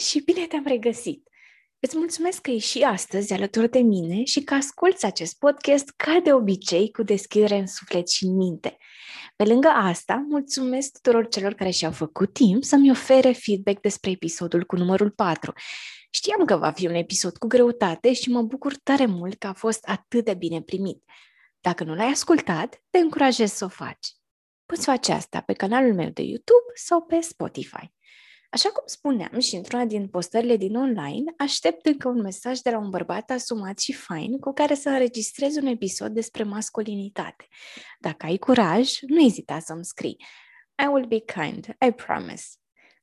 și bine te-am regăsit! Îți mulțumesc că ești și astăzi alături de mine și că asculți acest podcast ca de obicei cu deschidere în suflet și în minte. Pe lângă asta, mulțumesc tuturor celor care și-au făcut timp să-mi ofere feedback despre episodul cu numărul 4. Știam că va fi un episod cu greutate și mă bucur tare mult că a fost atât de bine primit. Dacă nu l-ai ascultat, te încurajez să o faci. Poți face asta pe canalul meu de YouTube sau pe Spotify. Așa cum spuneam și într-una din postările din online, aștept încă un mesaj de la un bărbat asumat și fain cu care să înregistrez un episod despre masculinitate. Dacă ai curaj, nu ezita să-mi scrii. I will be kind, I promise.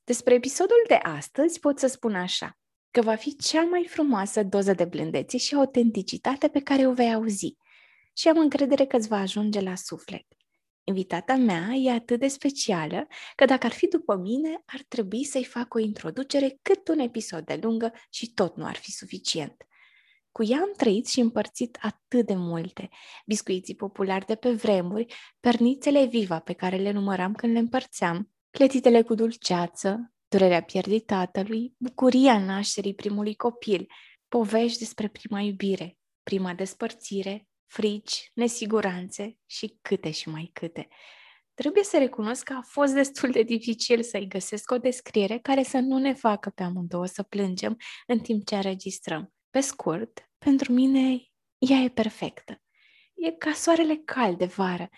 Despre episodul de astăzi pot să spun așa, că va fi cea mai frumoasă doză de blândețe și autenticitate pe care o vei auzi. Și am încredere că îți va ajunge la suflet. Invitata mea e atât de specială că dacă ar fi după mine, ar trebui să-i fac o introducere cât un episod de lungă și tot nu ar fi suficient. Cu ea am trăit și împărțit atât de multe. Biscuiții populari de pe vremuri, pernițele viva pe care le număram când le împărțeam, clătitele cu dulceață, durerea pierdii tatălui, bucuria nașterii primului copil, povești despre prima iubire, prima despărțire, frici, nesiguranțe și câte și mai câte. Trebuie să recunosc că a fost destul de dificil să-i găsesc o descriere care să nu ne facă pe amândouă să plângem în timp ce înregistrăm. Pe scurt, pentru mine ea e perfectă. E ca soarele cald de vară,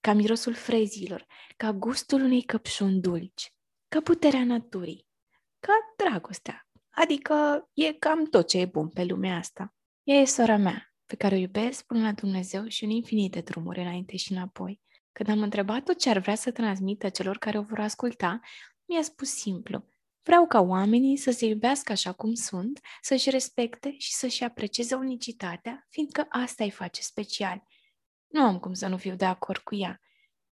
ca mirosul frezilor, ca gustul unei căpșuni dulci, ca puterea naturii, ca dragostea. Adică e cam tot ce e bun pe lumea asta. Ea e sora mea, pe care o iubesc până la Dumnezeu și un infinit de drumuri înainte și înapoi. Când am întrebat-o ce ar vrea să transmită celor care o vor asculta, mi-a spus simplu. Vreau ca oamenii să se iubească așa cum sunt, să-și respecte și să-și aprecieze unicitatea, fiindcă asta îi face special. Nu am cum să nu fiu de acord cu ea.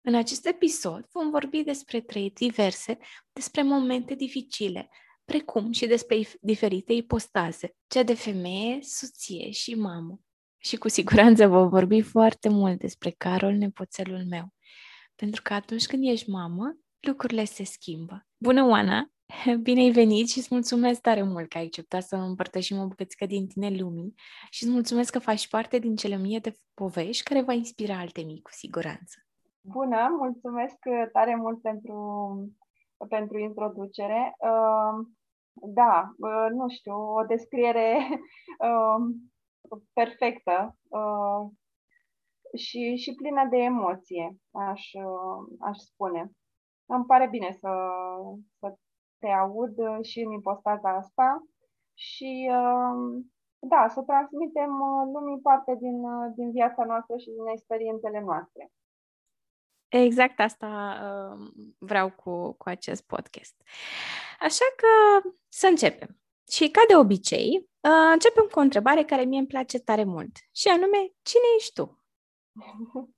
În acest episod vom vorbi despre trei diverse, despre momente dificile, precum și despre diferite ipostaze, cea de femeie, soție și mamă și cu siguranță vom vorbi foarte mult despre Carol, nepoțelul meu. Pentru că atunci când ești mamă, lucrurile se schimbă. Bună, Oana! Bine ai venit și îți mulțumesc tare mult că ai acceptat să împărtășim o bucățică din tine lumii și îți mulțumesc că faci parte din cele mie de povești care va inspira alte mii cu siguranță. Bună, mulțumesc tare mult pentru, pentru introducere. Uh, da, uh, nu știu, o descriere uh, perfectă uh, și, și plină de emoție, aș, uh, aș spune. Îmi pare bine să, să te aud și în impostaza asta și uh, da, să transmitem uh, lumii parte din, uh, din viața noastră și din experiențele noastre. Exact asta uh, vreau cu, cu acest podcast. Așa că să începem. Și ca de obicei, Uh, începem cu o întrebare care mie îmi place tare mult și anume, cine ești tu?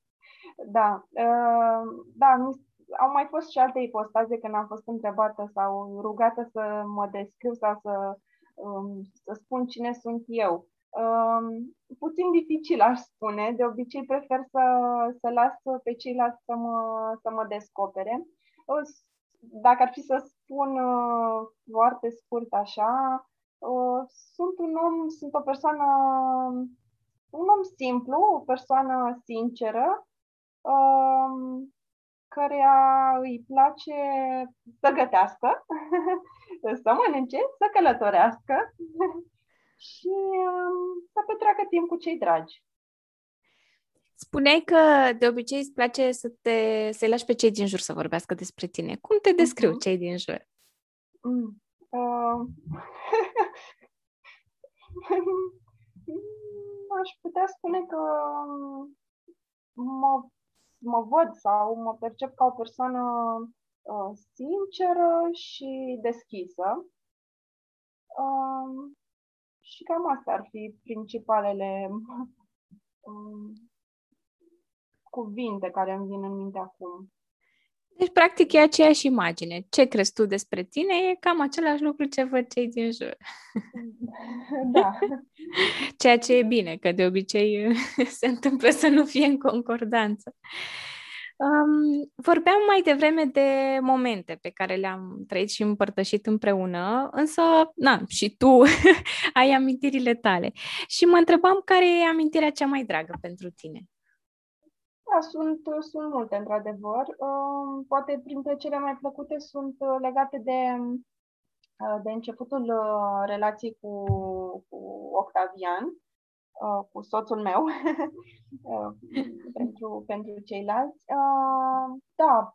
Da, uh, da, au mai fost și alte ipostaze când am fost întrebată sau rugată să mă descriu sau să, um, să spun cine sunt eu. Um, puțin dificil, aș spune. De obicei prefer să, să las pe ceilalți să mă, să mă descopere. Dacă ar fi să spun uh, foarte scurt așa, sunt un om, sunt o persoană, un om simplu, o persoană sinceră, um, care îi place să gătească, să mănânce, să călătorească și um, să petreacă timp cu cei dragi. Spuneai că de obicei îți place să te să lași pe cei din jur să vorbească despre tine. Cum te descriu uh-huh. cei din jur? Mm. Uh, aș putea spune că mă, mă văd sau mă percep ca o persoană uh, sinceră și deschisă. Uh, și cam astea ar fi principalele um, cuvinte care îmi vin în minte acum. Deci, practic, e aceeași imagine. Ce crezi tu despre tine e cam același lucru ce văd cei din jur. Da. Ceea ce e bine, că de obicei se întâmplă să nu fie în concordanță. Um, vorbeam mai devreme de momente pe care le-am trăit și împărtășit împreună, însă, na, și tu ai amintirile tale. Și mă întrebam care e amintirea cea mai dragă pentru tine. Da, sunt, sunt multe, într-adevăr. Um, poate printre cele mai plăcute sunt uh, legate de, uh, de începutul uh, relației cu, cu Octavian, cu soțul meu, pentru, pentru ceilalți. Da,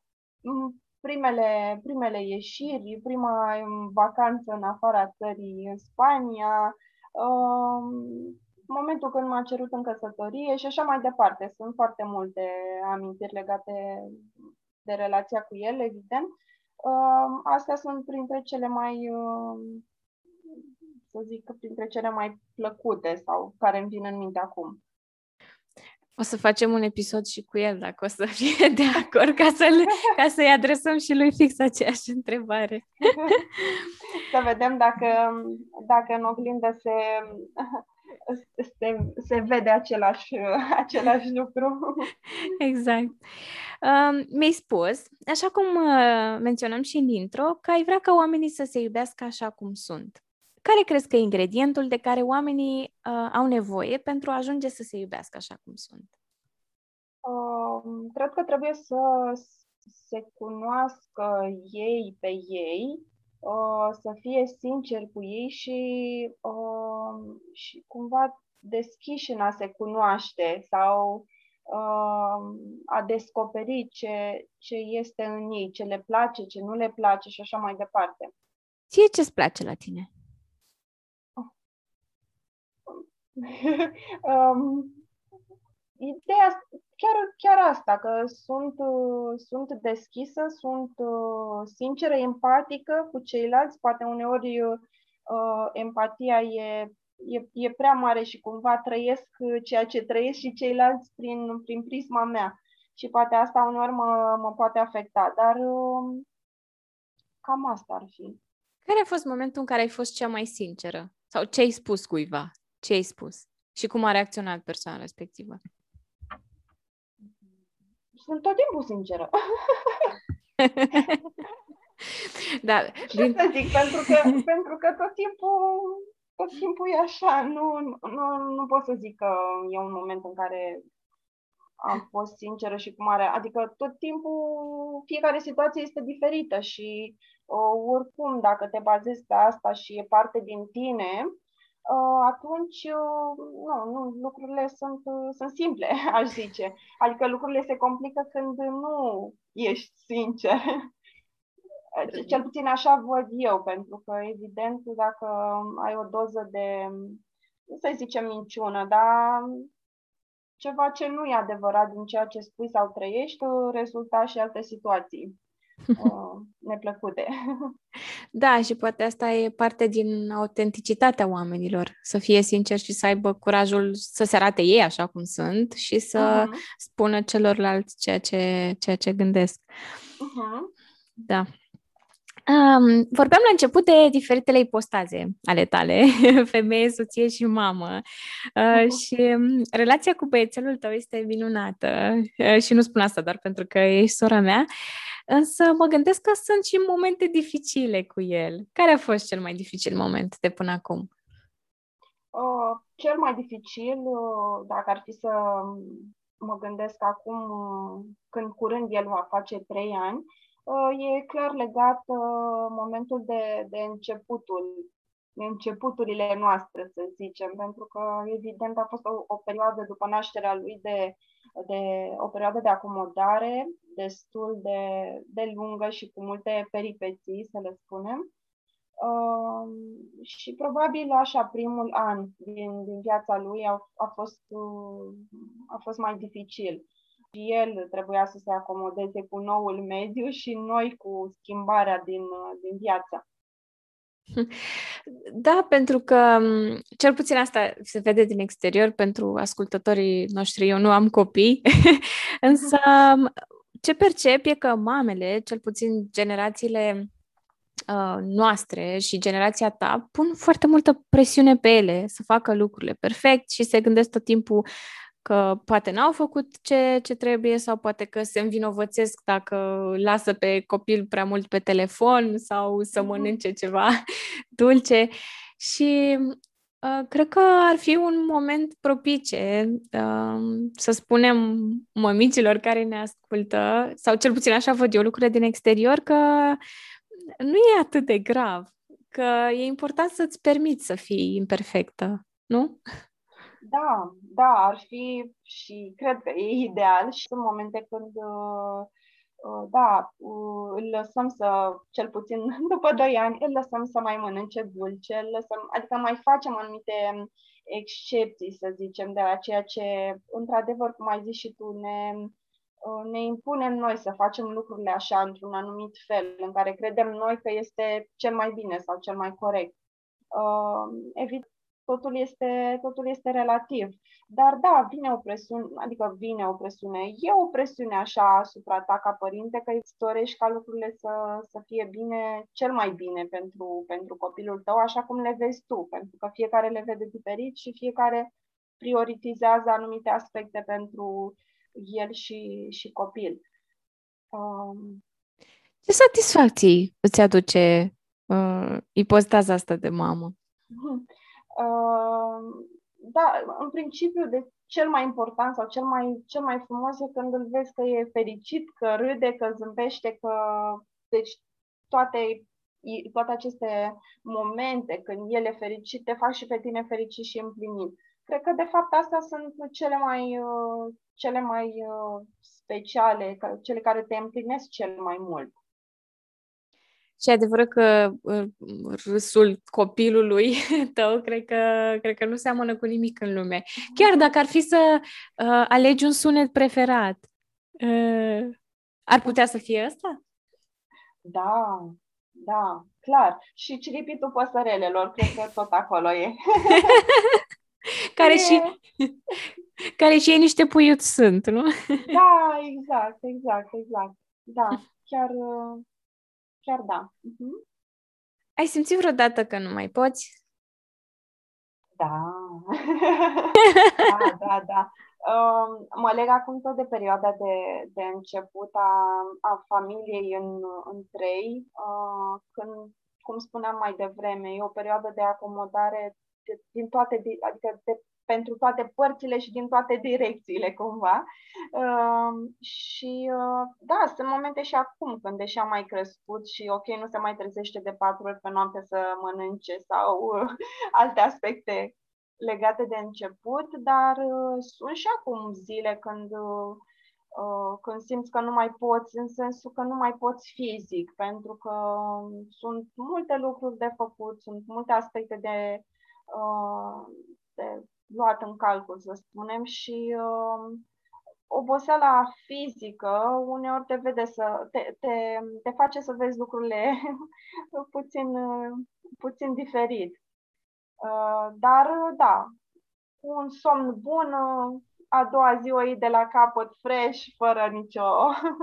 primele, primele ieșiri, prima vacanță în afara țării, în Spania, momentul când m-a cerut în căsătorie și așa mai departe. Sunt foarte multe amintiri legate de relația cu el, evident. Uh, astea sunt printre cele mai, uh, să zic, printre cele mai plăcute sau care îmi vin în minte acum. O să facem un episod și cu el, dacă o să fie de acord, ca, să ca să-i adresăm și lui fix aceeași întrebare. să vedem dacă, dacă în oglindă se, se, se vede același, același lucru. Exact. Uh, mi-ai spus, așa cum uh, menționăm și în intro, că ai vrea ca oamenii să se iubească așa cum sunt. Care crezi că e ingredientul de care oamenii uh, au nevoie pentru a ajunge să se iubească așa cum sunt? Uh, cred că trebuie să se cunoască ei pe ei uh, să fie sincer cu ei și, uh, și cumva deschiși în a se cunoaște sau uh, a descoperi ce, ce este în ei, ce le place, ce nu le place și așa mai departe. Ție ce-ți place la tine? um, ideea, chiar, chiar asta, că sunt, uh, sunt deschisă, sunt uh, sinceră, empatică cu ceilalți, poate uneori uh, empatia e, e, e prea mare și cumva trăiesc ceea ce trăiesc și ceilalți prin, prin prisma mea. Și poate asta uneori mă, mă poate afecta, dar uh, cam asta ar fi. Care a fost momentul în care ai fost cea mai sinceră? Sau ce ai spus cuiva? Ce ai spus? Și cum a reacționat persoana respectivă? Sunt tot timpul sinceră. da, Ce din... să zic, pentru că, pentru că tot timpul tot timpul e așa, nu, nu, nu pot să zic că e un moment în care am fost sinceră și cum are. Adică tot timpul fiecare situație este diferită și uh, oricum dacă te bazezi pe asta și e parte din tine, Uh, atunci uh, nu, nu, lucrurile sunt, uh, sunt simple, aș zice. Adică lucrurile se complică când nu ești sincer. Cel puțin așa văd eu, pentru că, evident, dacă ai o doză de, nu să zicem minciună, dar ceva ce nu e adevărat din ceea ce spui sau trăiești, rezulta și alte situații. Uh, neplăcute. Da, și poate asta e parte din autenticitatea oamenilor, să fie sincer și să aibă curajul să se arate ei așa cum sunt și să uh-huh. spună celorlalți ceea ce, ceea ce gândesc. Uh-huh. Da. Um, vorbeam la început de diferitele ipostaze ale tale, femeie, soție și mamă. Uh, uh-huh. Și um, relația cu băiețelul tău este minunată. Uh, și nu spun asta doar pentru că ești sora mea. Însă mă gândesc că sunt și momente dificile cu el. Care a fost cel mai dificil moment de până acum? Uh, cel mai dificil, uh, dacă ar fi să mă gândesc acum, când curând el va face trei ani, uh, e clar legat uh, momentul de, de începutul începuturile noastre, să zicem, pentru că, evident, a fost o, o perioadă după nașterea lui de, de o perioadă de acomodare destul de, de lungă și cu multe peripeții, să le spunem. Uh, și probabil așa primul an din, din viața lui a, a, fost, uh, a fost mai dificil. Și el trebuia să se acomodeze cu noul mediu și noi cu schimbarea din, din viața. Da, pentru că cel puțin asta se vede din exterior pentru ascultătorii noștri. Eu nu am copii, însă ce percep e că mamele, cel puțin generațiile uh, noastre și generația ta, pun foarte multă presiune pe ele să facă lucrurile perfect și se gândesc tot timpul că poate n-au făcut ce, ce trebuie sau poate că se învinovățesc dacă lasă pe copil prea mult pe telefon sau să mhm. mănânce ceva dulce. Și uh, cred că ar fi un moment propice uh, să spunem mămicilor care ne ascultă, sau cel puțin așa văd eu lucrurile din exterior, că nu e atât de grav, că e important să-ți permiți să fii imperfectă, nu? Da, da, ar fi și cred că e ideal și sunt momente când uh, uh, da, uh, îl lăsăm să, cel puțin după 2 ani, îl lăsăm să mai mănânce dulce, îl lăsăm, adică mai facem anumite excepții, să zicem, de la ceea ce, într-adevăr, cum ai zis și tu, ne, ne impunem noi să facem lucrurile așa, într-un anumit fel, în care credem noi că este cel mai bine sau cel mai corect. Evident, totul este, totul este relativ. Dar da, vine o presiune, adică vine o presiune, e o presiune așa asupra ta ca părinte, că îți dorești ca lucrurile să, să fie bine, cel mai bine pentru, pentru copilul tău, așa cum le vezi tu, pentru că fiecare le vede diferit și fiecare prioritizează anumite aspecte pentru el și, și copil. Um... Ce satisfacții îți aduce uh, ipostaza asta de mamă? da, în principiu, de cel mai important sau cel mai, cel mai frumos e când îl vezi că e fericit, că râde, că zâmbește, că... Deci toate, toate aceste momente când el e fericit te fac și pe tine fericit și împlinit. Cred că, de fapt, astea sunt cele mai, cele mai speciale, cele care te împlinesc cel mai mult. Și adevărat că uh, râsul copilului tău, cred că, cred că nu seamănă cu nimic în lume. Chiar dacă ar fi să uh, alegi un sunet preferat, uh, ar putea să fie ăsta? Da, da, clar. Și ciripitul păsărelelor, cred că tot acolo e. care, e... și, care și ei niște puiuți sunt, nu? Da, exact, exact, exact. Da, chiar, uh, Chiar da. Uh-huh. Ai simțit vreodată că nu mai poți? Da. da, da, da. Uh, mă leg acum tot de perioada de, de început a, a familiei în, în trei, uh, când, cum spuneam mai devreme, e o perioadă de acomodare de, din toate, adică de pentru toate părțile și din toate direcțiile, cumva. Uh, și uh, da, sunt momente și acum, când deși am mai crescut și ok, nu se mai trezește de patru ori pe noapte să mănânce sau uh, alte aspecte legate de început, dar uh, sunt și acum zile când uh, Uh, când simți că nu mai poți, în sensul că nu mai poți fizic, pentru că sunt multe lucruri de făcut, sunt multe aspecte de, uh, de luat în calcul, să spunem, și uh, oboseala fizică uneori te vede să te, te, te face să vezi lucrurile puțin, puțin diferit. Uh, dar da, un somn bun, a doua zi o iei de la capăt fresh, fără nicio...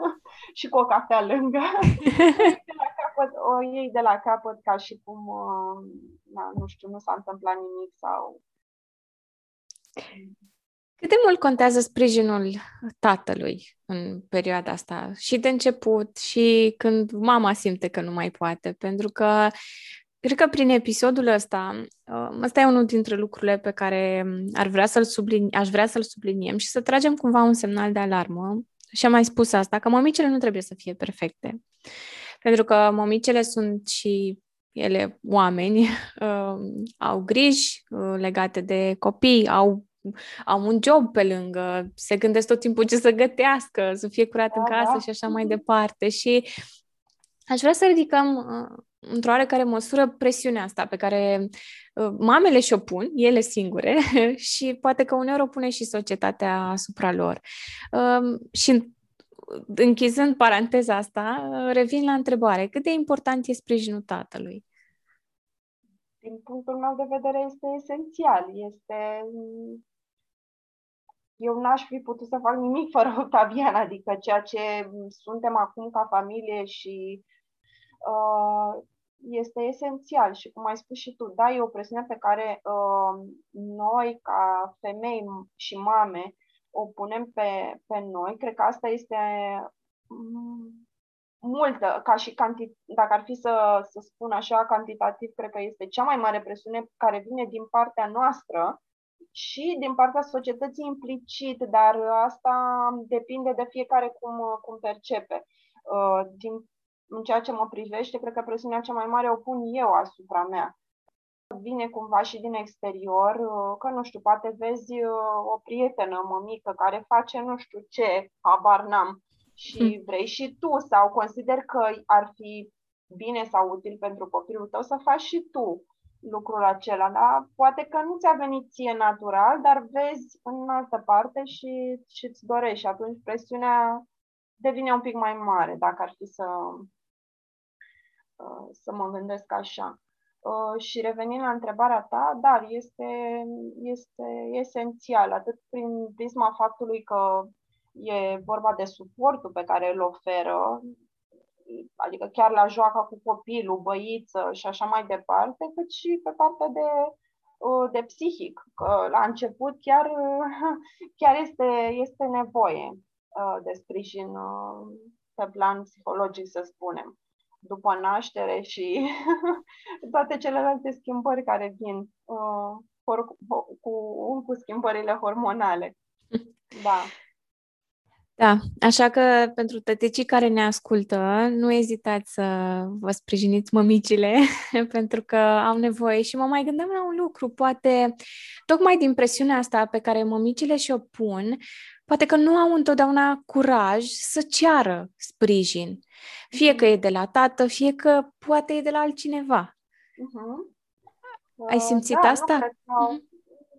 și cu o cafea lângă. de la capăt, o iei de la capăt ca și cum, uh, na, nu știu, nu s-a întâmplat nimic sau cât de mult contează sprijinul tatălui în perioada asta? Și de început, și când mama simte că nu mai poate, pentru că cred că prin episodul ăsta, uh, ăsta e unul dintre lucrurile pe care ar vrea să-l sublini, aș vrea să-l subliniem și să tragem cumva un semnal de alarmă. Și am mai spus asta, că mămicile nu trebuie să fie perfecte. Pentru că mămicile sunt și ele oameni, uh, au griji uh, legate de copii, au au un job pe lângă, se gândesc tot timpul ce să gătească, să fie curat da, în casă da. și așa mai departe. Și aș vrea să ridicăm uh, într-o oarecare măsură presiunea asta pe care uh, mamele și-o pun, ele singure, și poate că uneori o pune și societatea asupra lor. Uh, și închizând paranteza asta, revin la întrebare. Cât de important e sprijinul tatălui? Din punctul meu de vedere este esențial. Este eu n-aș fi putut să fac nimic fără Octavian, adică ceea ce suntem acum ca familie și uh, este esențial și cum ai spus și tu, da, e o presiune pe care uh, noi ca femei și mame o punem pe, pe noi. Cred că asta este mm, multă, ca și canti- dacă ar fi să, să spun așa, cantitativ, cred că este cea mai mare presiune care vine din partea noastră și din partea societății implicit, dar asta depinde de fiecare cum, cum percepe. Uh, din, în ceea ce mă privește, cred că presiunea cea mai mare o pun eu asupra mea. Vine cumva și din exterior, uh, că nu știu, poate vezi uh, o prietenă mămică care face nu știu ce, habar n-am, și hm. vrei și tu sau consider că ar fi bine sau util pentru copilul tău să faci și tu lucrul acela, da? Poate că nu ți-a venit ție natural, dar vezi în altă parte și, și îți dorești și atunci presiunea devine un pic mai mare, dacă ar fi să, uh, să mă gândesc așa. Uh, și revenind la întrebarea ta, dar este, este esențial, atât prin prisma faptului că e vorba de suportul pe care îl oferă, adică chiar la joacă cu copilul, băiță și așa mai departe, cât și pe partea de, uh, de psihic, că la început chiar, chiar este, este nevoie uh, de sprijin uh, pe plan psihologic, să spunem, după naștere și toate celelalte schimbări care vin cu, cu schimbările hormonale. Da. Da, așa că pentru tăticii care ne ascultă, nu ezitați să vă sprijiniți mămicile, pentru că au nevoie. Și mă mai gândeam la un lucru, poate tocmai din presiunea asta pe care mămicile și-o pun, poate că nu au întotdeauna curaj să ceară sprijin. Fie că e de la tată, fie că poate e de la altcineva. Uh-huh. Ai simțit da, asta? Nu cred că, uh-huh.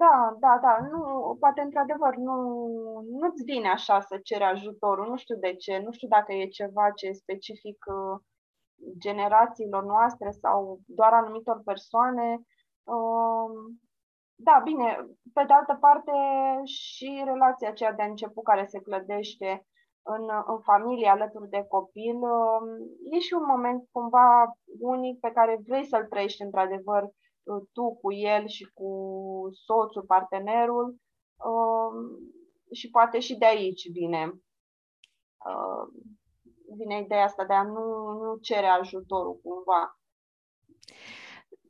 Da, da, da. Nu, poate într-adevăr nu, nu-ți vine așa să ceri ajutorul. Nu știu de ce. Nu știu dacă e ceva ce e specific uh, generațiilor noastre sau doar anumitor persoane. Uh, da, bine, pe de altă parte și relația aceea de început care se clădește în, în familie alături de copil, uh, e și un moment cumva unic pe care vrei să-l trăiești într-adevăr tu cu el și cu soțul, partenerul um, și poate și de aici vine uh, vine ideea asta de a nu, nu cere ajutorul cumva.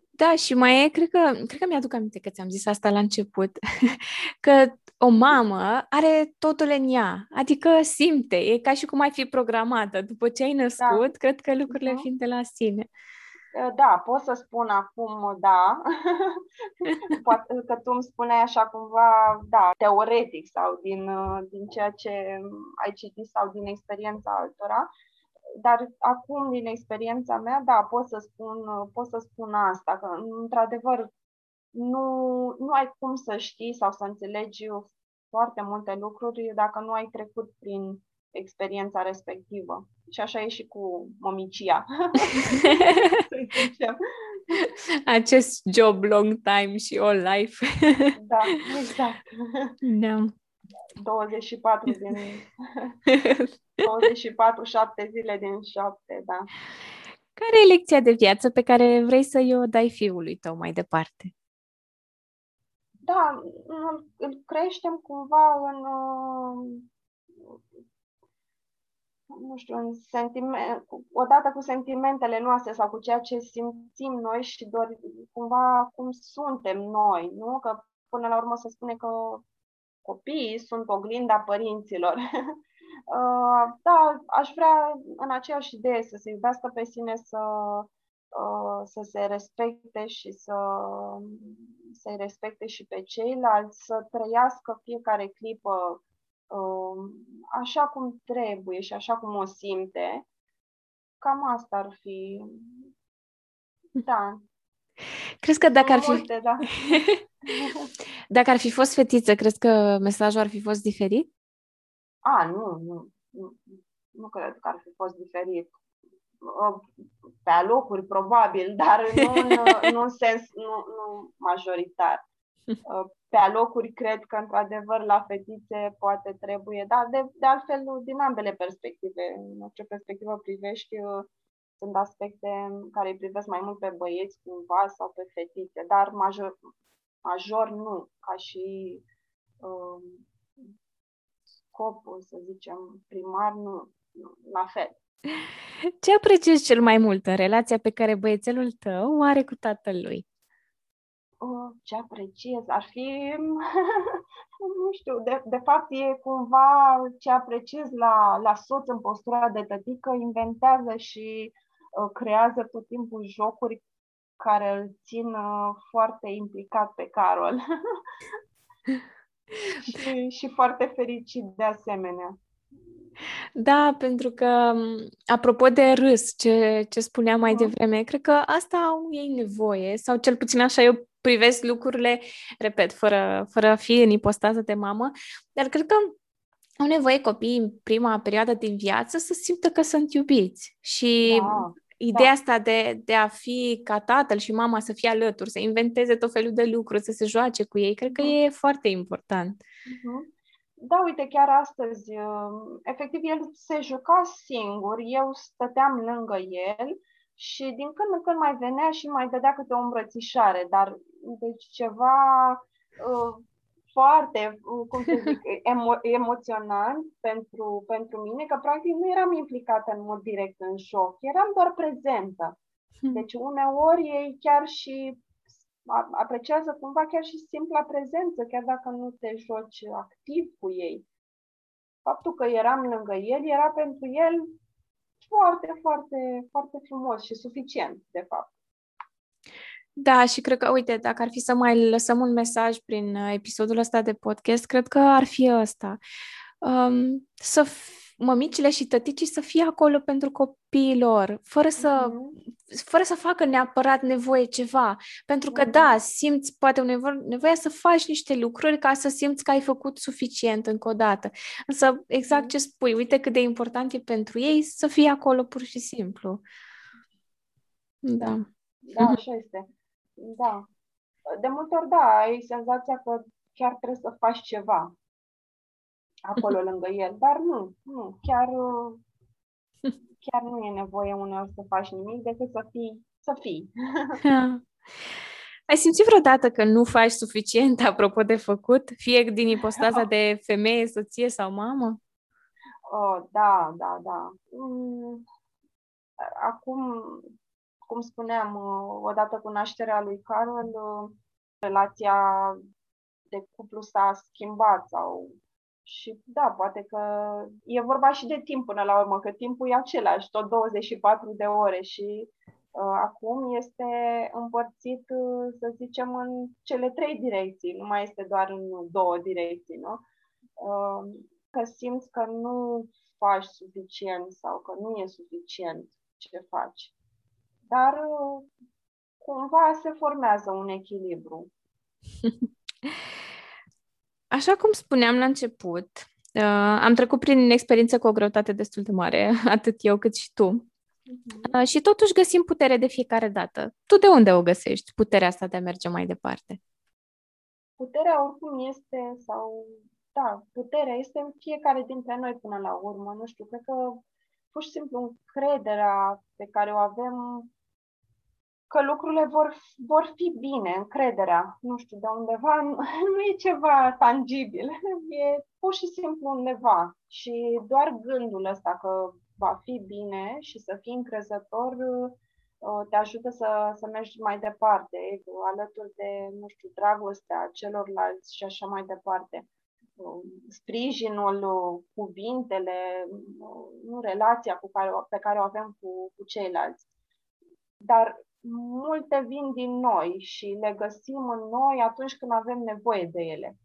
Da, și mai e, cred că, cred că mi-aduc aminte că ți-am zis asta la început, că o mamă are totul în ea, adică simte, e ca și cum ai fi programată. După ce ai da. născut, da. cred că lucrurile uh-huh. vin de la sine. Ă, da, pot să spun acum da, poate că tu îmi spuneai așa cumva, da, teoretic sau din, ă, din ceea ce ai citit sau din experiența altora, dar acum din experiența mea, da, pot să spun, pot să spun asta, că într-adevăr nu, nu ai cum să știi sau să înțelegi foarte multe lucruri dacă nu ai trecut prin experiența respectivă. Și așa e și cu momicia. Acest job long time și all life. da, exact. Da. 24 din 24, 7 zile din 7, da. Care e lecția de viață pe care vrei să o dai fiului tău mai departe? Da, îl creștem cumva în nu știu, în sentiment, odată cu sentimentele noastre sau cu ceea ce simțim noi și doar cumva cum suntem noi, nu? Că până la urmă se spune că copiii sunt oglinda părinților. Uh, da, aș vrea în aceeași idee să se iubească pe sine, să, uh, să se respecte și să să-i respecte și pe ceilalți, să trăiască fiecare clipă Um, așa cum trebuie și așa cum o simte, cam asta ar fi. Da. Crezi că dacă ar fi... Multe, da. dacă ar fi fost fetiță, crezi că mesajul ar fi fost diferit? A, nu, nu. Nu, nu cred că ar fi fost diferit. Pe alocuri, probabil, dar nu în, nu în sens, nu, nu majoritar. Pe alocuri cred că, într-adevăr, la fetițe poate trebuie, dar de, de altfel, din ambele perspective, în orice perspectivă privești, uh, sunt aspecte care îi privesc mai mult pe băieți cumva sau pe fetițe, dar major, major nu, ca și um, scopul, să zicem, primar, nu, nu la fel. Ce apreciezi cel mai mult în relația pe care băiețelul tău o are cu tatăl lui? Uh, ce apreciez? Ar fi, nu știu, de, de fapt e cumva ce apreciez la, la soț în postura de tătică, inventează și uh, creează tot timpul jocuri care îl țin uh, foarte implicat pe Carol. și, și foarte fericit de asemenea. Da, pentru că, apropo de râs, ce, ce spuneam mai devreme, cred că asta au ei nevoie, sau cel puțin așa eu privesc lucrurile, repet, fără, fără a fi în ipostază de mamă, dar cred că au nevoie copiii în prima perioadă din viață să simtă că sunt iubiți. Și da, ideea da. asta de, de a fi ca tatăl și mama să fie alături, să inventeze tot felul de lucruri, să se joace cu ei, cred că uh-huh. e foarte important. Uh-huh. Da, uite, chiar astăzi, uh, efectiv, el se juca singur, eu stăteam lângă el și din când în când mai venea și mai dădea câte o îmbrățișare, dar deci ceva uh, foarte, uh, cum să zic, emo- emoționant pentru, pentru mine, că practic nu eram implicată în mod direct în șoc, eram doar prezentă. Hmm. Deci uneori ei chiar și apreciază cumva chiar și simpla prezență, chiar dacă nu te joci activ cu ei. Faptul că eram lângă el era pentru el foarte, foarte, foarte frumos și suficient, de fapt. Da, și cred că, uite, dacă ar fi să mai lăsăm un mesaj prin uh, episodul ăsta de podcast, cred că ar fi ăsta. Um, să mămicile și tăticii să fie acolo pentru copiilor, fără să, uh-huh. Fără să facă neapărat nevoie ceva. Pentru că, uh-huh. da, simți poate nevo- nevoia să faci niște lucruri ca să simți că ai făcut suficient încă o dată. Însă, exact uh-huh. ce spui, uite cât de important e pentru ei să fie acolo pur și simplu. Da. Da, așa este. Da. De multe ori, da, ai senzația că chiar trebuie să faci ceva acolo lângă el, dar nu, nu, chiar, chiar nu e nevoie uneori să faci nimic decât să fii, să fii. Ai simțit vreodată că nu faci suficient apropo de făcut, fie din ipostaza de femeie, soție sau mamă? Oh, da, da, da. Mm, acum, cum spuneam, odată cu nașterea lui Carol, relația de cuplu s-a schimbat sau și da, poate că e vorba și de timp până la urmă, că timpul e același, tot 24 de ore și uh, acum este împărțit, uh, să zicem, în cele trei direcții, nu mai este doar în două direcții, nu? Uh, că simți că nu faci suficient sau că nu e suficient ce faci. Dar uh, cumva se formează un echilibru. Așa cum spuneam la început, uh, am trecut prin experiență cu o greutate destul de mare, atât eu cât și tu. Uh-huh. Uh, și totuși găsim putere de fiecare dată. Tu de unde o găsești, puterea asta de a merge mai departe? Puterea oricum este, sau, da, puterea este în fiecare dintre noi până la urmă. Nu știu, cred că pur și simplu încrederea pe care o avem că lucrurile vor, vor fi bine, încrederea, nu știu, de undeva, nu, nu e ceva tangibil, e pur și simplu undeva. Și doar gândul ăsta că va fi bine și să fii încrezător uh, te ajută să, să mergi mai departe, alături de, nu știu, dragostea celorlalți și așa mai departe. Uh, sprijinul, uh, cuvintele, nu relația cu care, pe care o avem cu, cu ceilalți. Dar multe vin din noi și le găsim în noi atunci când avem nevoie de ele.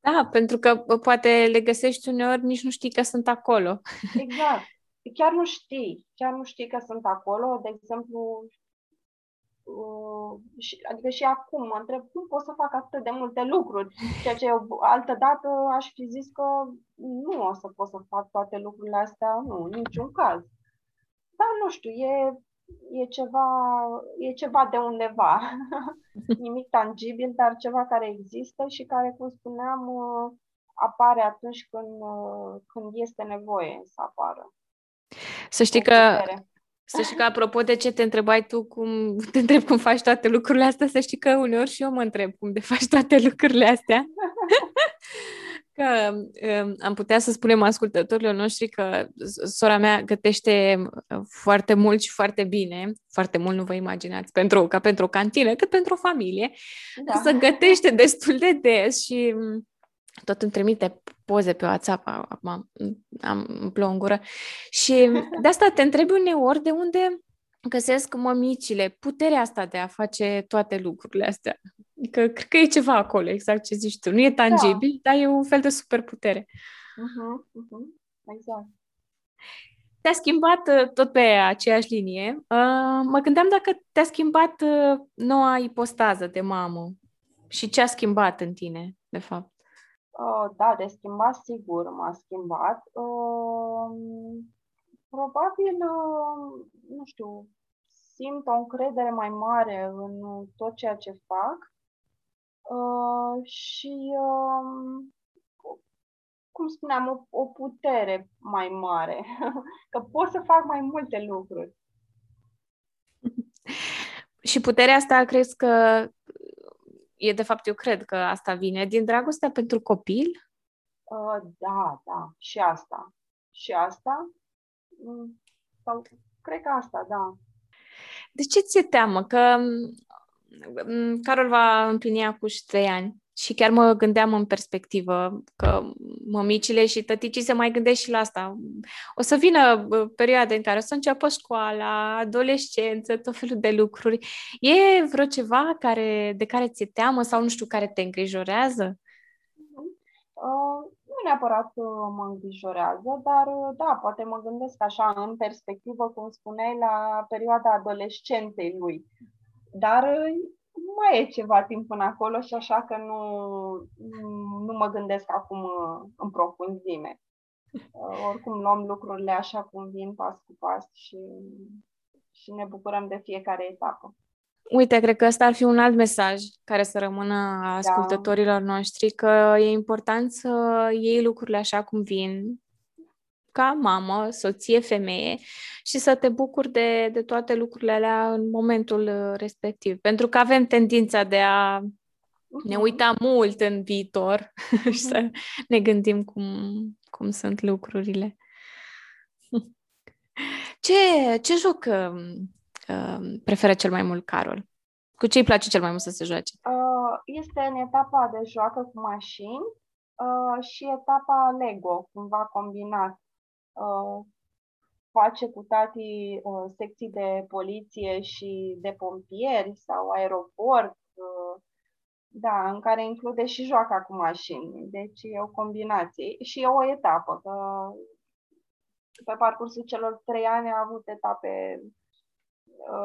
Da, pentru că poate le găsești uneori, nici nu știi că sunt acolo. Exact. Chiar nu știi, chiar nu știi că sunt acolo. De exemplu, uh, și, adică și acum mă întreb cum pot să fac atât de multe lucruri, ceea ce eu altă dată aș fi zis că nu o să pot să fac toate lucrurile astea, nu, în niciun caz. Dar nu știu, e e ceva, e ceva de undeva. Nimic tangibil, dar ceva care există și care, cum spuneam, uh, apare atunci când, uh, când este nevoie să apară. Să știi că să știi că, apropo de ce te întrebai tu, cum te întreb cum faci toate lucrurile astea, să știi că uneori și eu mă întreb cum de faci toate lucrurile astea. Că um, am putea să spunem ascultătorilor noștri că sora mea gătește uh, foarte mult și foarte bine, foarte mult nu vă imaginați, pentru, ca pentru o cantină, cât pentru o familie, da. să gătește destul de des și um, tot îmi trimite poze pe WhatsApp, acum am îmi plouă în gură. Și de asta te întrebi uneori de unde găsesc mămicile puterea asta de a face toate lucrurile astea. Că cred că e ceva acolo, exact ce zici tu. Nu e tangibil, da. dar e un fel de superputere. Uh-huh, uh-huh. Exact. Te-a schimbat uh, tot pe aceeași linie. Uh, mă gândeam dacă te-a schimbat uh, noua ipostază de mamă și ce a schimbat în tine, de fapt. Uh, da, de schimbat, sigur, m-a schimbat. Uh, probabil, uh, nu știu, simt o încredere mai mare în tot ceea ce fac uh, și, uh, cum spuneam, o, o putere mai mare, că pot să fac mai multe lucruri. Și puterea asta crezi că e de fapt, eu cred că asta vine din dragostea pentru copil? Uh, da, da, și asta. Și asta. Mm, sau, cred că asta, da. De ce ți-e teamă? Că mm, Carol va împlini acum și trei ani și chiar mă gândeam în perspectivă că mămicile și tăticii se mai gândesc și la asta. O să vină perioade în care o să înceapă școala, adolescență, tot felul de lucruri. E vreo ceva care, de care ți-e teamă sau nu știu, care te îngrijorează? Uh, nu neapărat uh, mă îngrijorează, dar uh, da, poate mă gândesc așa în perspectivă, cum spuneai, la perioada adolescenței lui. Dar uh, mai e ceva timp până acolo și așa că nu, nu mă gândesc acum în profunzime. Oricum luăm lucrurile așa cum vin, pas cu pas și, și ne bucurăm de fiecare etapă. Uite, cred că ăsta ar fi un alt mesaj care să rămână a ascultătorilor da. noștri, că e important să iei lucrurile așa cum vin, ca mamă, soție, femeie și să te bucuri de, de toate lucrurile alea în momentul uh, respectiv. Pentru că avem tendința de a ne mhm. uita mult în viitor și să mhm. ne gândim cum, cum sunt lucrurile. Ce, ce joc uh, uh, preferă cel mai mult Carol? Cu ce îi place cel mai mult să se joace? Uh, este în etapa de joacă cu mașini uh, și etapa Lego, cumva combinat. Uh, face cu tati uh, secții de poliție și de pompieri sau aeroport, uh, da, în care include și joaca cu mașini. Deci e o combinație și e o etapă, că pe parcursul celor trei ani a avut etape,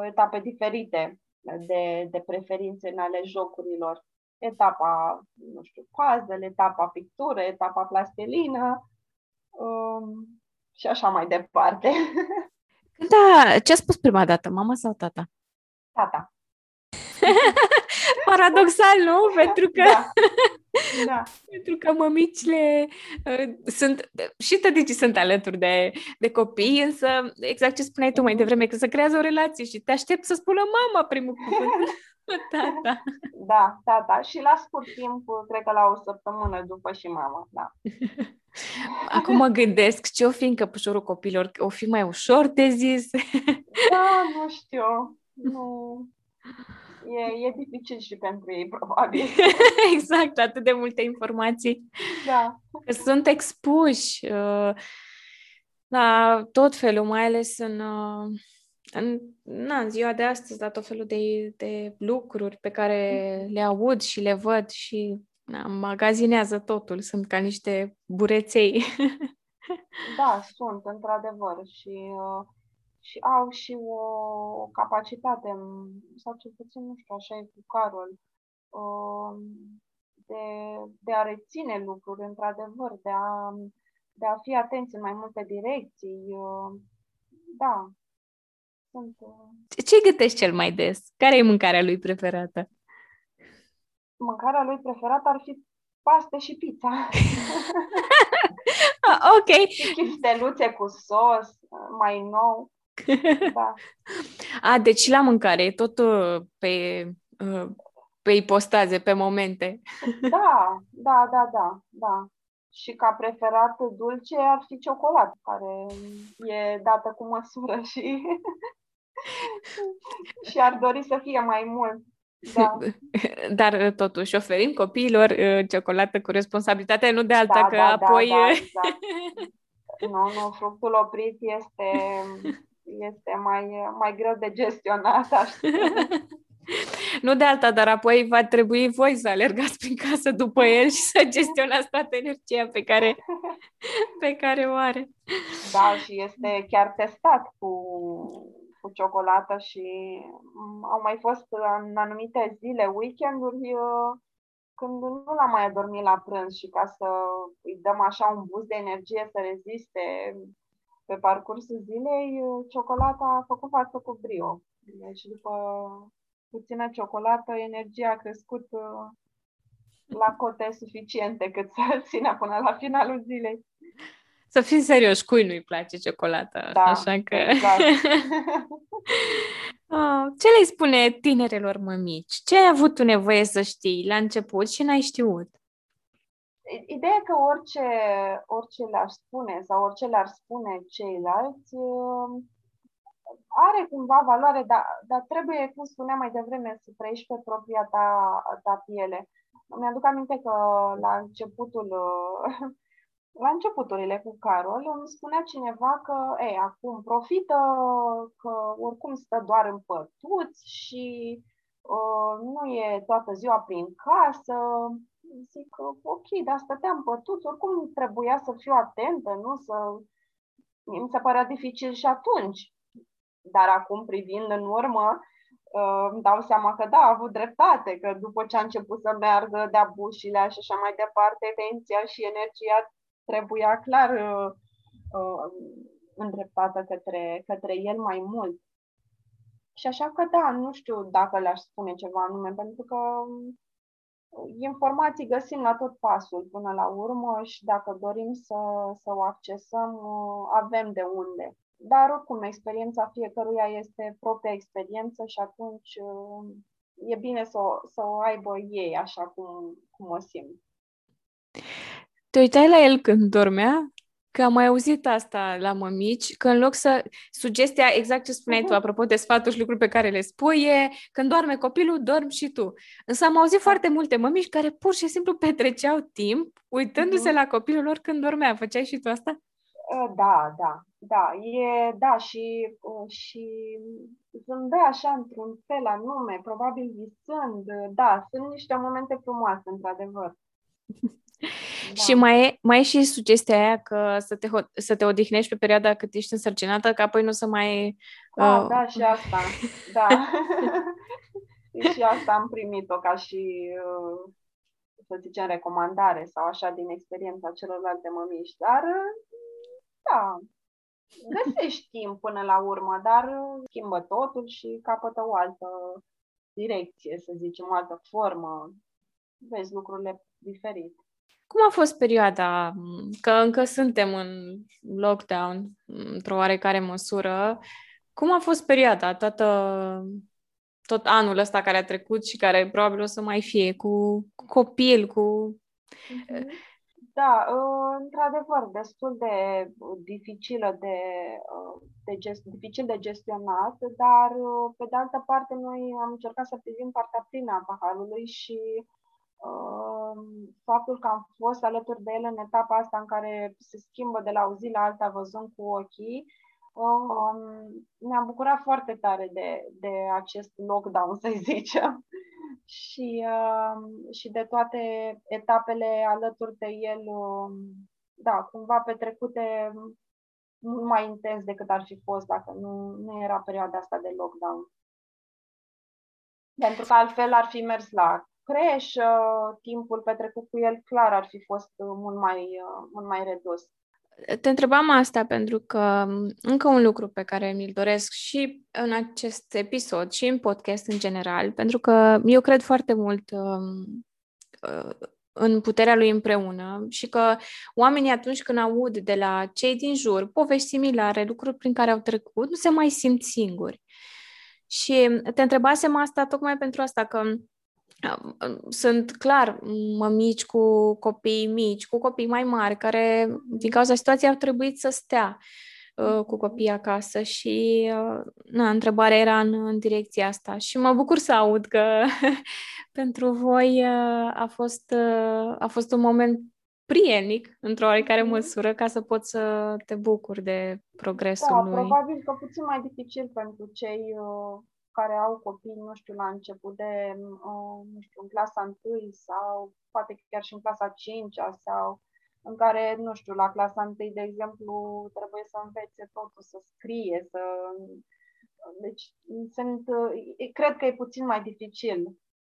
etape diferite de, de preferințe în ale jocurilor. Etapa, nu știu, puzzle, etapa pictură, etapa plastelină. Um, și așa mai departe. Da, ce a spus prima dată, mama sau tata? Tata. Paradoxal, nu? Pentru că, da. Da. pentru că mămicile uh, sunt, și tăticii sunt alături de, de copii, însă exact ce spuneai tu mai mhm. devreme, că se creează o relație și te aștept să spună mama primul cuvânt. Tata. Da, tata. Și la scurt timp, cred că la o săptămână după și mama, da. Acum mă gândesc ce o fi în căpușorul copilor, o fi mai ușor de zis? Da, nu știu. Nu. E, e dificil și pentru ei, probabil. exact, atât de multe informații. Da. Că sunt expuși uh, la tot felul, mai ales în, uh, în, na, în ziua de astăzi, la tot felul de, de lucruri pe care le aud și le văd și na, magazinează totul, sunt ca niște bureței. da, sunt, într-adevăr, și, uh, și au și o, o capacitate, sau cel puțin, nu știu, așa e cu Carol, uh, de, de a reține lucruri, într-adevăr, de a, de a fi atenți în mai multe direcții. Uh, da, sunt... Uh... Ce gătești cel mai des? Care e mâncarea lui preferată? mâncarea lui preferată ar fi paste și pizza. ah, ok. Și chifteluțe cu sos, mai nou. Da. A, deci la mâncare e tot uh, pe, uh, pe ipostaze, pe momente. da, da, da, da, da. și ca preferat dulce ar fi ciocolată, care e dată cu măsură și, și ar dori să fie mai mult. Da. Dar totuși oferim copiilor uh, ciocolată cu responsabilitate, nu de alta da, că da, apoi... Da, da, da. Nu, nu, fructul oprit este, este mai, mai greu de gestionat, aș Nu de alta, dar apoi va trebui voi să alergați prin casă după el și să gestionați toată energia pe care, pe care o are. Da, și este chiar testat cu, cu ciocolată și au mai fost în anumite zile, weekenduri, uh, când nu l-am mai adormit la prânz și ca să îi dăm așa un boost de energie să reziste pe parcursul zilei, uh, ciocolata a făcut față cu brio. Deci după puțină ciocolată, energia a crescut uh, la cote suficiente cât să țină până la finalul zilei. Să fim serioși, cui nu-i place ciocolata? Da, așa că... exact. oh, ce le spune tinerelor mămici? Ce ai avut tu nevoie să știi la început și n-ai știut? Ideea că orice, orice le-ar spune sau orice le-ar spune ceilalți uh, are cumva valoare, dar, dar trebuie, cum spuneam mai devreme, să trăiești pe propria ta, ta piele. Mi-aduc aminte că la începutul, la începuturile cu Carol, îmi spunea cineva că, ei, acum profită că oricum stă doar în pătuți și uh, nu e toată ziua prin casă. Zic, ok, dar stăteam pătuți, oricum trebuia să fiu atentă, nu să... Mi se părea dificil și atunci dar acum, privind în urmă, uh, îmi dau seama că da, a avut dreptate, că după ce a început să meargă de-a bușile și așa mai departe, atenția și energia trebuia clar uh, uh, îndreptată către, către el mai mult. Și așa că da, nu știu dacă le-aș spune ceva anume, pentru că informații găsim la tot pasul până la urmă și dacă dorim să, să o accesăm, avem de unde. Dar oricum, experiența fiecăruia este propria experiență și atunci uh, e bine să o, să o aibă ei așa cum, cum o simt. Te uitai la el când dormea? Că am mai auzit asta la mămici, că în loc să... Sugestia, exact ce spuneai uh-huh. tu, apropo de sfaturi și lucruri pe care le spui, e când doarme copilul, dormi și tu. Însă am auzit da. foarte multe mămici care pur și simplu petreceau timp uitându-se uh-huh. la copilul lor când dormea. Făceai și tu asta? Uh, da, da, da, e, da, și, uh, și zâmbea așa într-un fel anume, probabil visând, da, sunt niște momente frumoase, într-adevăr. Da. Și mai e, mai e și sugestia aia că să te, să te odihnești pe perioada cât ești însărcinată, că apoi nu să mai... Da, uh... da, și asta, da. și asta am primit-o ca și, uh, să zicem, recomandare sau așa din experiența celorlalte mămiși, dar da, găsești timp până la urmă, dar schimbă totul și capătă o altă direcție, să zicem, o altă formă. Vezi lucrurile diferit. Cum a fost perioada? Că încă suntem în lockdown, într-o oarecare măsură. Cum a fost perioada, toată, tot anul ăsta care a trecut și care probabil o să mai fie, cu, cu copil, cu... Mm-hmm. Da, uh, într-adevăr, destul de dificilă de, uh, de gest, dificil de gestionat, dar uh, pe de altă parte noi am încercat să privim partea plină a paharului și uh, faptul că am fost alături de el în etapa asta în care se schimbă de la o zi la alta văzând cu ochii, uh, ne-am bucurat foarte tare de, de acest lockdown, să zicem și, uh, și de toate etapele alături de el, uh, da, cumva petrecute mult mai intens decât ar fi fost dacă nu, nu era perioada asta de lockdown. Pentru că altfel ar fi mers la creșă, timpul petrecut cu el clar ar fi fost mult mai, uh, mult mai redus. Te întrebam asta pentru că încă un lucru pe care mi-l doresc și în acest episod și în podcast în general, pentru că eu cred foarte mult um, uh, în puterea lui împreună și că oamenii atunci când aud de la cei din jur povești similare, lucruri prin care au trecut, nu se mai simt singuri. Și te întrebasem asta tocmai pentru asta, că sunt clar mămici cu copii mici, cu copii mai mari, care din cauza situației au trebuit să stea uh, cu copiii acasă și uh, na, întrebarea era în, în direcția asta și mă bucur să aud că pentru voi uh, a fost, uh, a fost un moment prielnic, într-o oarecare mm-hmm. măsură, ca să poți să te bucuri de progresul da, lui. probabil că puțin mai dificil pentru cei uh, care au copii, nu știu, la început de, uh, nu știu, în clasa 1 sau poate chiar și în clasa 5 sau în care, nu știu, la clasa 1, de exemplu, trebuie să învețe totul, să scrie, să... Deci, sunt, uh, cred că e puțin mai dificil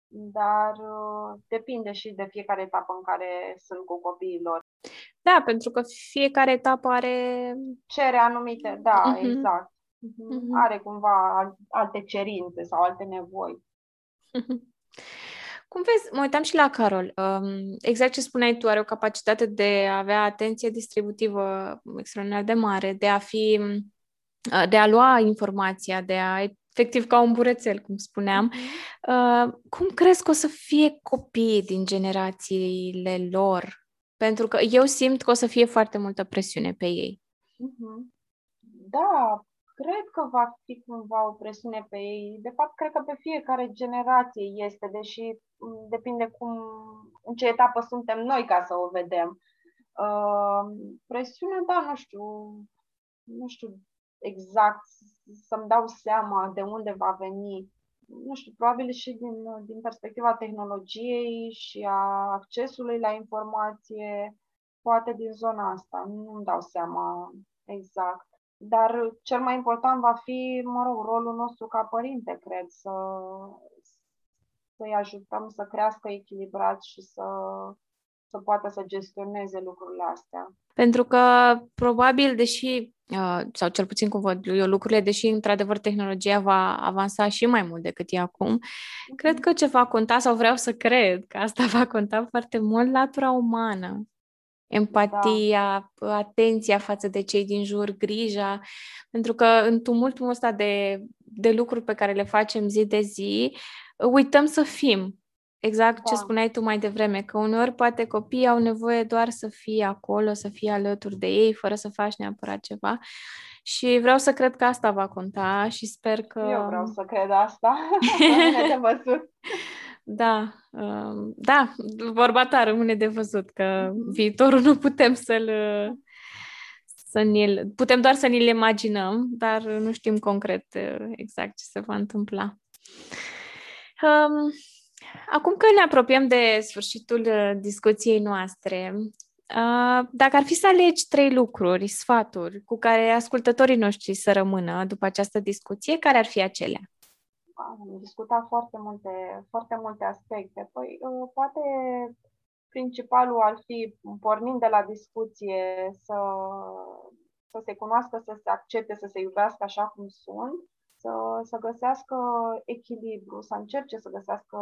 dar uh, depinde și de fiecare etapă în care sunt cu copiii lor. Da, pentru că fiecare etapă are... Cere anumite, da, uh-huh. exact. Uh-huh. Uh-huh. Are cumva alte cerințe sau alte nevoi. Uh-huh. Cum vezi, mă uitam și la Carol, um, exact ce spuneai tu, are o capacitate de a avea atenție distributivă extraordinar de mare, de a fi, uh, de a lua informația, de a efectiv ca un burețel, cum spuneam. Mm-hmm. Uh, cum crezi că o să fie copiii din generațiile lor? Pentru că eu simt că o să fie foarte multă presiune pe ei. Mm-hmm. Da, cred că va fi cumva o presiune pe ei. De fapt, cred că pe fiecare generație este, deși mm, depinde cum, în ce etapă suntem noi ca să o vedem. Uh, presiunea, da, nu știu, nu știu exact să-mi dau seama de unde va veni. Nu știu, probabil și din, din perspectiva tehnologiei și a accesului la informație, poate din zona asta. Nu-mi dau seama exact. Dar cel mai important va fi, mă rog, rolul nostru ca părinte, cred, să, să-i ajutăm să crească echilibrat și să, să poată să gestioneze lucrurile astea. Pentru că, probabil, deși, uh, sau cel puțin cum văd eu lucrurile, deși, într-adevăr, tehnologia va avansa și mai mult decât e acum, uh-huh. cred că ce va conta, sau vreau să cred că asta va conta foarte mult, latura umană. Empatia, da. atenția față de cei din jur, grija, pentru că în tumultul ăsta de, de lucruri pe care le facem zi de zi, uităm să fim Exact da. ce spuneai tu mai devreme, că uneori poate copiii au nevoie doar să fie acolo, să fie alături de ei, fără să faci neapărat ceva. Și vreau să cred că asta va conta și sper că... Eu vreau să cred asta. de văzut. Da, um, da, vorba ta rămâne de văzut că mhm. viitorul nu putem să-l să ne putem doar să ni-l imaginăm, dar nu știm concret uh, exact ce se va întâmpla. Um, Acum că ne apropiem de sfârșitul uh, discuției noastre, uh, dacă ar fi să alegi trei lucruri, sfaturi cu care ascultătorii noștri să rămână după această discuție, care ar fi acelea? Am discutat foarte multe, foarte multe aspecte. Păi, uh, poate principalul ar fi, pornind de la discuție, să, să se cunoască, să se accepte, să se iubească așa cum sunt să, să găsească echilibru, să încerce să găsească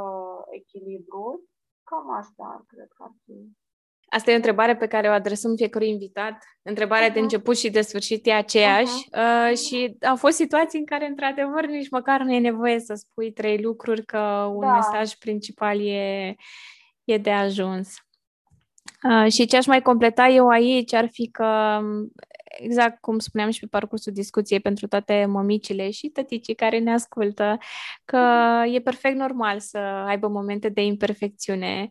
echilibru. Cam asta cred că ar fi. Asta e o întrebare pe care o adresăm fiecărui invitat. Întrebarea uh-huh. de început și de sfârșit e aceeași uh-huh. uh, și au fost situații în care, într-adevăr, nici măcar nu e nevoie să spui trei lucruri, că un da. mesaj principal e, e de ajuns. Uh, și ce aș mai completa eu aici ar fi că exact cum spuneam și pe parcursul discuției pentru toate mămicile și tăticii care ne ascultă, că e perfect normal să aibă momente de imperfecțiune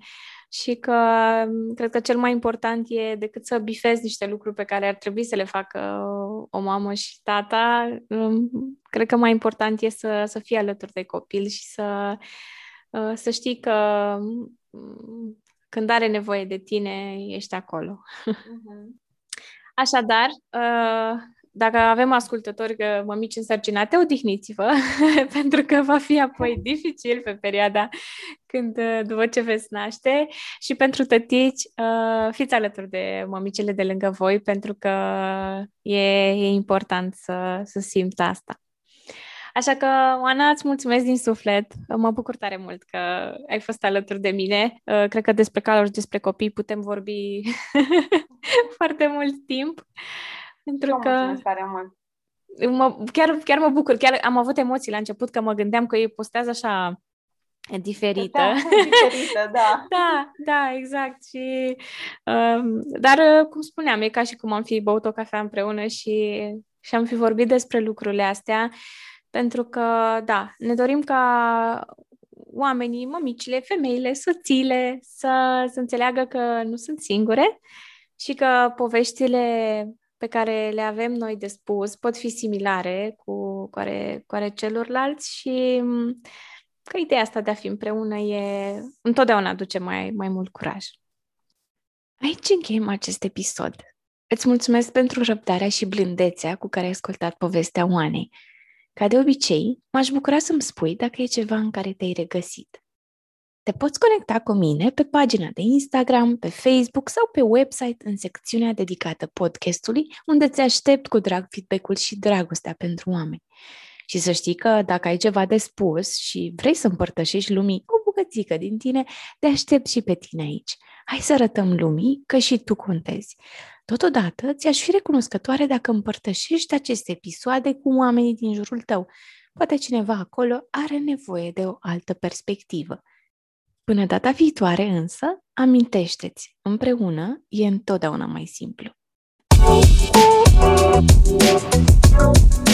și că cred că cel mai important e decât să bifezi niște lucruri pe care ar trebui să le facă o mamă și tata, um, cred că mai important e să, să fii alături de copil și să, uh, să știi că um, când are nevoie de tine, ești acolo. Uh-huh. Așadar, uh, dacă avem ascultători că mămici însărcinate, odihniți-vă, pentru că va fi apoi dificil pe perioada când, uh, după ce veți naște și pentru tătici, uh, fiți alături de mămicile de lângă voi, pentru că e, e important să, să simt asta. Așa că, Oana, îți mulțumesc din suflet. Mă bucur tare mult că ai fost alături de mine. Uh, cred că despre calori și despre copii putem vorbi foarte mult timp. Pentru Eu că tare mult. Mă, chiar, chiar mă bucur. Chiar am avut emoții la început că mă gândeam că ei postează așa diferită. Da, diferită, da. da, da, exact. Și, um, dar, uh, cum spuneam, e ca și cum am fi băut o cafea împreună și, și am fi vorbit despre lucrurile astea, pentru că, da, ne dorim ca oamenii, mămicile, femeile, soțiile să, să înțeleagă că nu sunt singure și că poveștile pe care le avem noi de spus pot fi similare cu, cu, ale, cu ale celorlalți și că ideea asta de a fi împreună e întotdeauna aduce mai, mai mult curaj. Aici încheiem acest episod. Îți mulțumesc pentru răbdarea și blândețea cu care ai ascultat povestea Oanei. Ca de obicei, m-aș bucura să-mi spui dacă e ceva în care te-ai regăsit. Te poți conecta cu mine pe pagina de Instagram, pe Facebook sau pe website în secțiunea dedicată podcastului, unde ți aștept cu drag feedback-ul și dragostea pentru oameni. Și să știi că dacă ai ceva de spus și vrei să împărtășești lumii o bucățică din tine, te aștept și pe tine aici. Hai să arătăm lumii că și tu contezi. Totodată, ți-aș fi recunoscătoare dacă împărtășești aceste episoade cu oamenii din jurul tău. Poate cineva acolo are nevoie de o altă perspectivă. Până data viitoare însă, amintește-ți, împreună e întotdeauna mai simplu. Thank you.